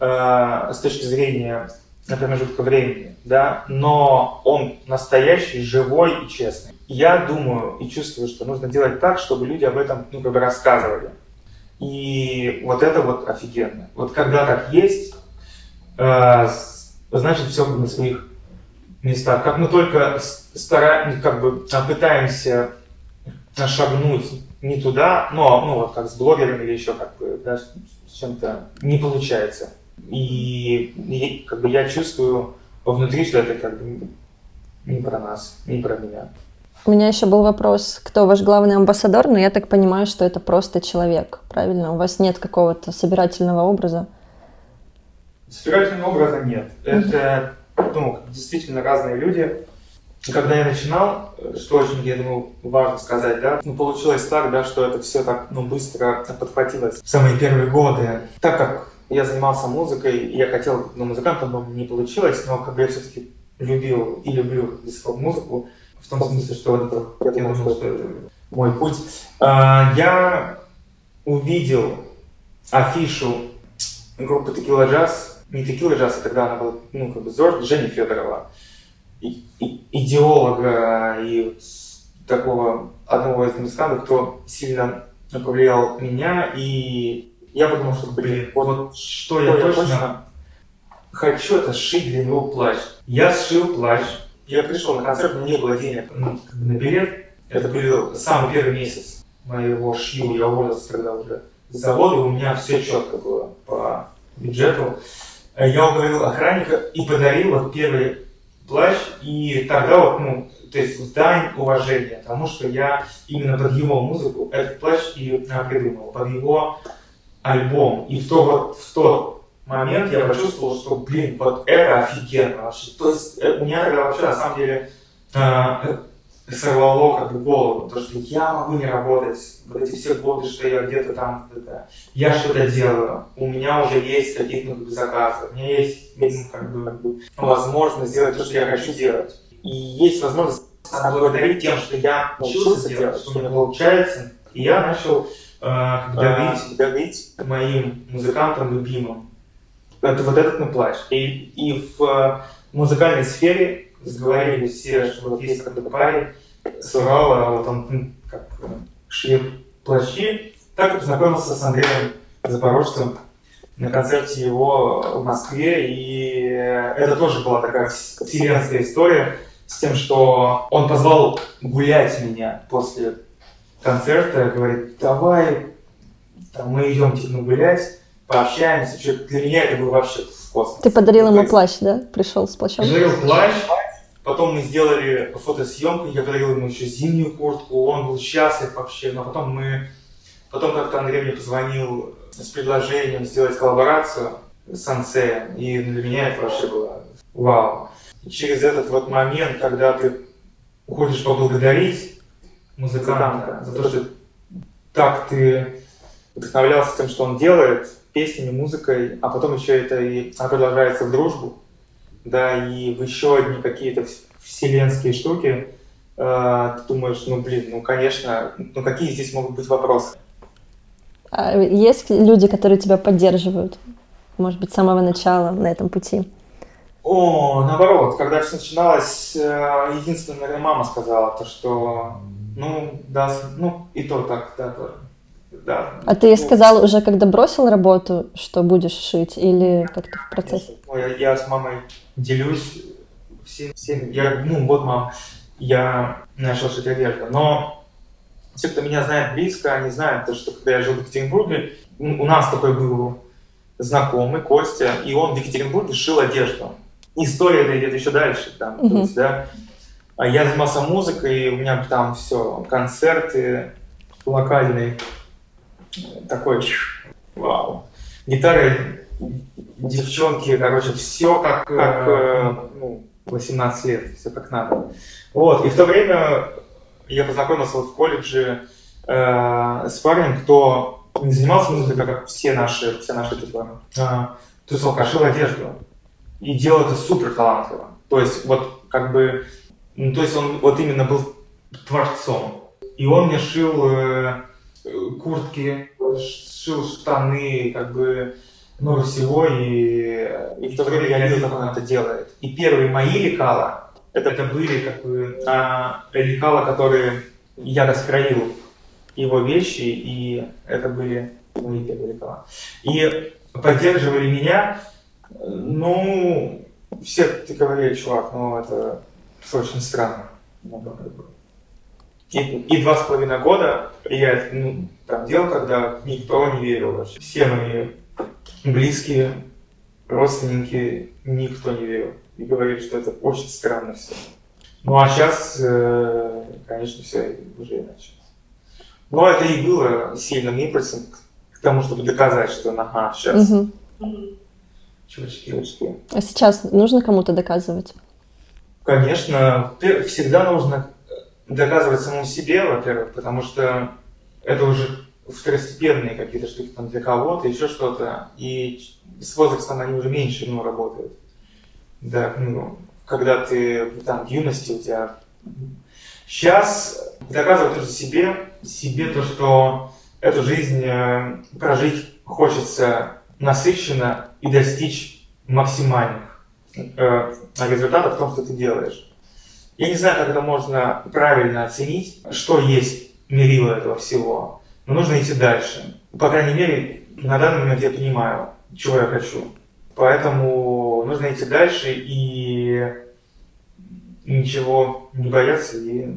э, с точки зрения промежутка времени, да, но он настоящий, живой и честный. Я думаю и чувствую, что нужно делать так, чтобы люди об этом, ну, как бы рассказывали. И вот это вот офигенно. Вот когда так есть, э, значит все на своих местах. Как мы только стараемся, как бы пытаемся шагнуть не туда, но ну вот как с блогерами или еще как бы да, с с чем-то не получается. И, и, как бы я чувствую внутри, что это как бы не про нас, не про меня. У меня еще был вопрос, кто ваш главный амбассадор, но я так понимаю, что это просто человек, правильно? У вас нет какого-то собирательного образа. Собирательного образа нет. Это ну, действительно разные люди. Когда я начинал, что очень, я думаю, важно сказать, да, ну, получилось так, да, что это все так, ну, быстро подхватилось в самые первые годы. Так как я занимался музыкой, я хотел ну, музыкантом, но не получилось, но как бы я все-таки любил и люблю до сих пор музыку, в том смысле, что это, я думаю, что это мой путь. А, Я увидел афишу группы Текила Джаз, не Текила Джаз, а тогда она была, ну, как бы Зорд, Женя Федорова, и- и- идеолога и вот такого одного из музыкантов, кто сильно повлиял меня, и я подумал, что, блин, вот что я точно хочу, это сшить для него плащ. Я сшил плащ, я пришел на концерт, меня не было денег. Ну, на билет, это был самый первый месяц моего шью, я уволился тогда уже завода, у меня все четко было по бюджету. Э, Я уговорил охранника и подарил вот первый плащ, и тогда вот, ну, то есть дань уважения тому, что я именно под его музыку этот плащ и а, придумал, под его альбом. И в, то, вот, в тот момент я почувствовал, что, блин, вот это офигенно вообще. То есть э, у меня тогда вообще, на самом деле, а, сорвало как бы голову, то что я могу не работать, вот эти все годы, что я где-то там, где-то, я что-то делаю, у меня уже есть какие-то ну, как бы, заказы, у меня есть ну, как бы, возможность сделать то, что я хочу делать. И есть возможность благодарить тем, что я научился делать, что у меня получается, и я начал э, дарить, дарить моим музыкантам любимым. Это вот этот мой плащ. И, и в э, музыкальной сфере сговорились все, что вот есть какой-то парень с Урала, а вот он м, как шьет плащи. Так я познакомился с Андреем Запорожцем на концерте его в Москве, и это тоже была такая вс- вселенская история с тем, что он позвал гулять меня после концерта, говорит, давай, там, мы идем типа, ну, гулять, пообщаемся. Вообще, Для меня это был вообще космос. Ты подарил ему плащ, да? Пришел с плащом? Подарил плащ, потом мы сделали фотосъемку, я подарил ему еще зимнюю куртку, он был счастлив вообще, но потом мы, потом как-то Андрей мне позвонил с предложением сделать коллаборацию с Сансеем, и для меня это вообще было вау. И через этот вот момент, когда ты уходишь поблагодарить музыканта за то, что так ты вдохновлялся тем, что он делает, песнями, музыкой, а потом еще это и продолжается в дружбу, да, и в еще одни какие-то вс- вселенские штуки, э, ты думаешь, ну блин, ну конечно, ну какие здесь могут быть вопросы? А есть люди, которые тебя поддерживают? Может быть, с самого начала на этом пути? О, наоборот, когда все начиналось, э, единственное, наверное, мама сказала, то что, ну, да, ну, и то так, да, тоже. Да. А ты ей Ну, сказал уже, когда бросил работу, что будешь шить, или как-то в процессе? Я, я с мамой делюсь всем, всем. Я, ну, вот, мам, я начал шить одежду. Но все, кто меня знает близко, они знают, то, что когда я жил в Екатеринбурге, у нас такой был знакомый, Костя, и он в Екатеринбурге шил одежду. История это идет еще дальше, там, то Мгм. есть, да. А я занимался музыкой, и у меня там все, концерты локальные, такой, вау. Гитары, девчонки, короче, все как, как э, ну, 18 лет, все как надо. Вот, и в то время я познакомился вот в колледже э, с парнем, кто не занимался музыкой, как все наши, все наши типа, э, тусовка, шил одежду. И делал это супер талантливо. То есть, вот, как бы, ну, то есть он вот именно был творцом. И он мне шил э, э, куртки, шил штаны, как бы, много всего, и, и в то время я видел, как он это делает. И первые мои лекала, это, это были как бы а, лекала, которые я раскроил его вещи, и это были мои первые лекала. И поддерживали меня, э, ну, все ты говорили, чувак, ну это очень странно. Ну. И, и два с половиной года я ну, там делал, когда никто не верил вообще. Все мои близкие, родственники, никто не верил. И говорили, что это очень странно все. Ну а сейчас, конечно, все уже иначе. Но это и было сильным импульсом к тому, чтобы доказать, что ага, сейчас, Мгм. чувачки, чувачки. А сейчас нужно кому-то доказывать? Конечно, всегда нужно доказывать самому себе, во-первых, потому что это уже второстепенные какие-то штуки там для кого-то, еще что-то. И с возрастом они уже меньше ну, работают. Да, ну, когда ты там в юности у тебя... Сейчас доказывать нужно себе, себе то, что эту жизнь э, прожить хочется насыщенно и достичь максимальных э, результатов в том, что ты делаешь. Я не знаю, как это можно правильно оценить, что есть мерило этого всего, но нужно идти дальше. По крайней мере, на данный момент я понимаю, чего я хочу. Поэтому нужно идти дальше и ничего не бояться и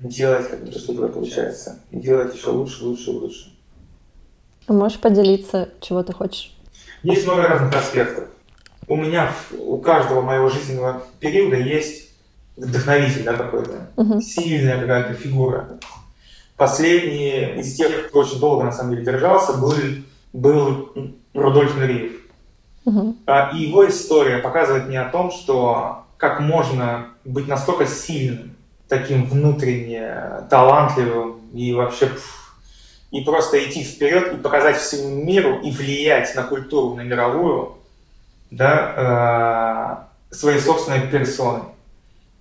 делать как бы то, что у тебя получается. И делать еще лучше, лучше, лучше. Можешь поделиться, чего ты хочешь? Есть много разных аспектов. У меня, у каждого моего жизненного периода есть вдохновитель да, какой-то, Мгм. сильная какая-то фигура. Последний из тех, кто очень долго на самом деле держался, был, был Рудольф Нуриев. Мгм. А, И его история показывает мне о том, что как можно быть настолько сильным, таким внутренне талантливым и вообще и просто идти вперед и показать всему миру и влиять на культуру, на мировую, да, э, своей собственной персоной,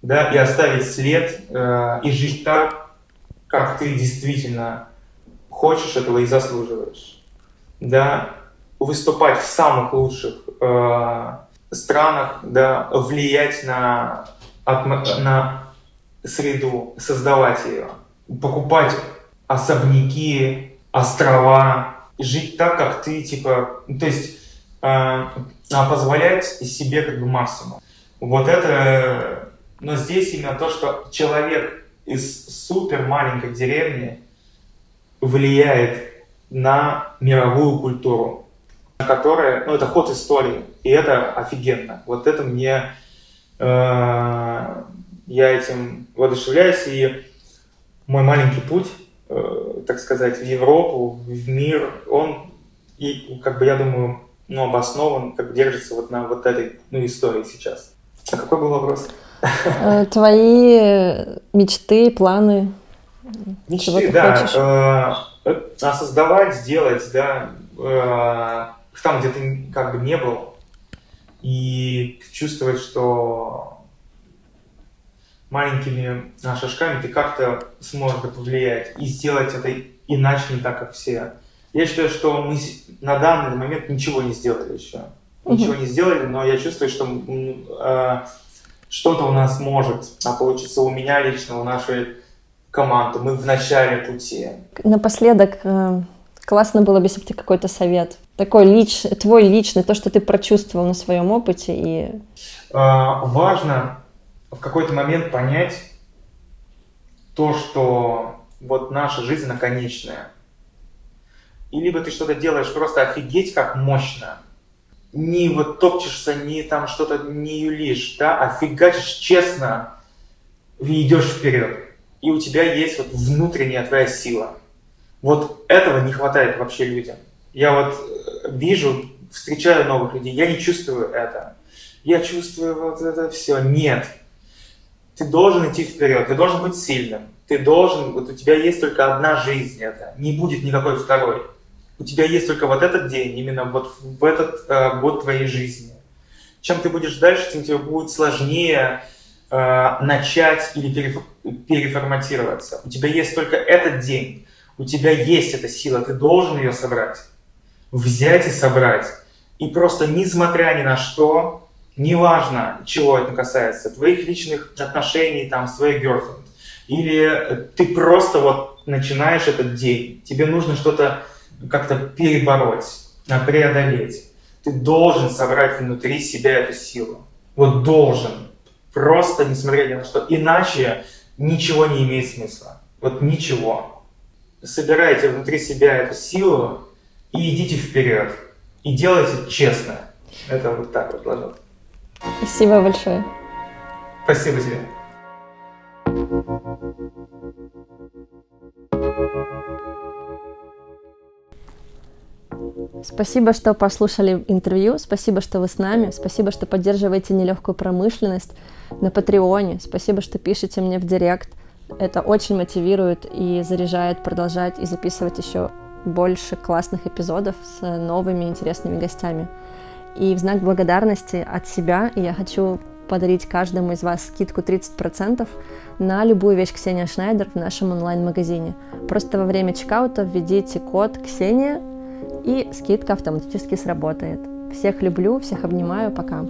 да, и оставить след э, и жить так, как ты действительно хочешь этого и заслуживаешь, да, выступать в самых лучших э, странах, да, влиять на, на среду, создавать ее, покупать особняки, острова, жить так, как ты, типа, то есть э, позволять себе как бы максимум. Вот это, но здесь именно то, что человек из супер маленькой деревни влияет на мировую культуру, которая, ну, это ход истории, и это офигенно. Вот это мне, э, я этим воодушевляюсь, и мой маленький путь Э, так сказать, в Европу, в мир, он, и, как бы, я думаю, ну, обоснован, как держится вот на вот этой ну, истории сейчас. А какой был вопрос? Э, твои мечты, планы? Мечты, да. Э, а создавать, сделать, да, там, где ты как бы не был, и чувствовать, что маленькими а, шажками ты как-то сможешь повлиять и сделать это иначе, не так, как все. Я считаю, что мы на данный момент ничего не сделали еще. Ничего не сделали, но я чувствую, что э, что-то у нас может а получится у меня лично, у нашей команды. Мы в начале пути. Напоследок, э, классно было бы, если бы ты какой-то совет. Такой лич, твой личный, то, что ты прочувствовал на своем опыте. И... Э, важно в какой-то момент понять то, что вот наша жизнь наконечная. И либо ты что-то делаешь просто офигеть как мощно, не вот топчешься, не там что-то не юлишь, да, а фигачишь честно и идешь вперед. И у тебя есть вот внутренняя твоя сила. Вот этого не хватает вообще людям. Я вот э, вижу, встречаю новых людей, я не чувствую это. Я чувствую вот это все. Нет ты должен идти вперед, ты должен быть сильным, ты должен, вот у тебя есть только одна жизнь это, не будет никакой второй. У тебя есть только вот этот день, именно вот в этот э, год твоей жизни. Чем ты будешь дальше, тем тебе будет сложнее э, начать или переф переформатироваться. У тебя есть только этот день, у тебя есть эта сила, ты должен ее собрать, взять и собрать. И просто, несмотря ни на что, неважно, чего это касается, твоих личных отношений там с твоей girlfriend, или ты просто вот начинаешь этот день, тебе нужно что-то как-то перебороть, а, преодолеть. Ты должен собрать внутри себя эту силу. Вот должен. Просто несмотря ни на что. Иначе ничего не имеет смысла. Вот ничего. Собирайте внутри себя эту силу и идите вперед. И делайте честно. Это вот так вот должно. Спасибо большое. Спасибо тебе. Спасибо, что послушали интервью, спасибо, что вы с нами, спасибо, что поддерживаете нелегкую промышленность на Патреоне, спасибо, что пишете мне в директ. Это очень мотивирует и заряжает продолжать и записывать еще больше классных эпизодов с новыми интересными гостями. И в знак благодарности от себя я хочу подарить каждому из вас скидку 30% на любую вещь Ксения Шнайдер в нашем онлайн-магазине. Просто во время чекаута введите код Ксения, и скидка автоматически сработает. Всех люблю, всех обнимаю, пока.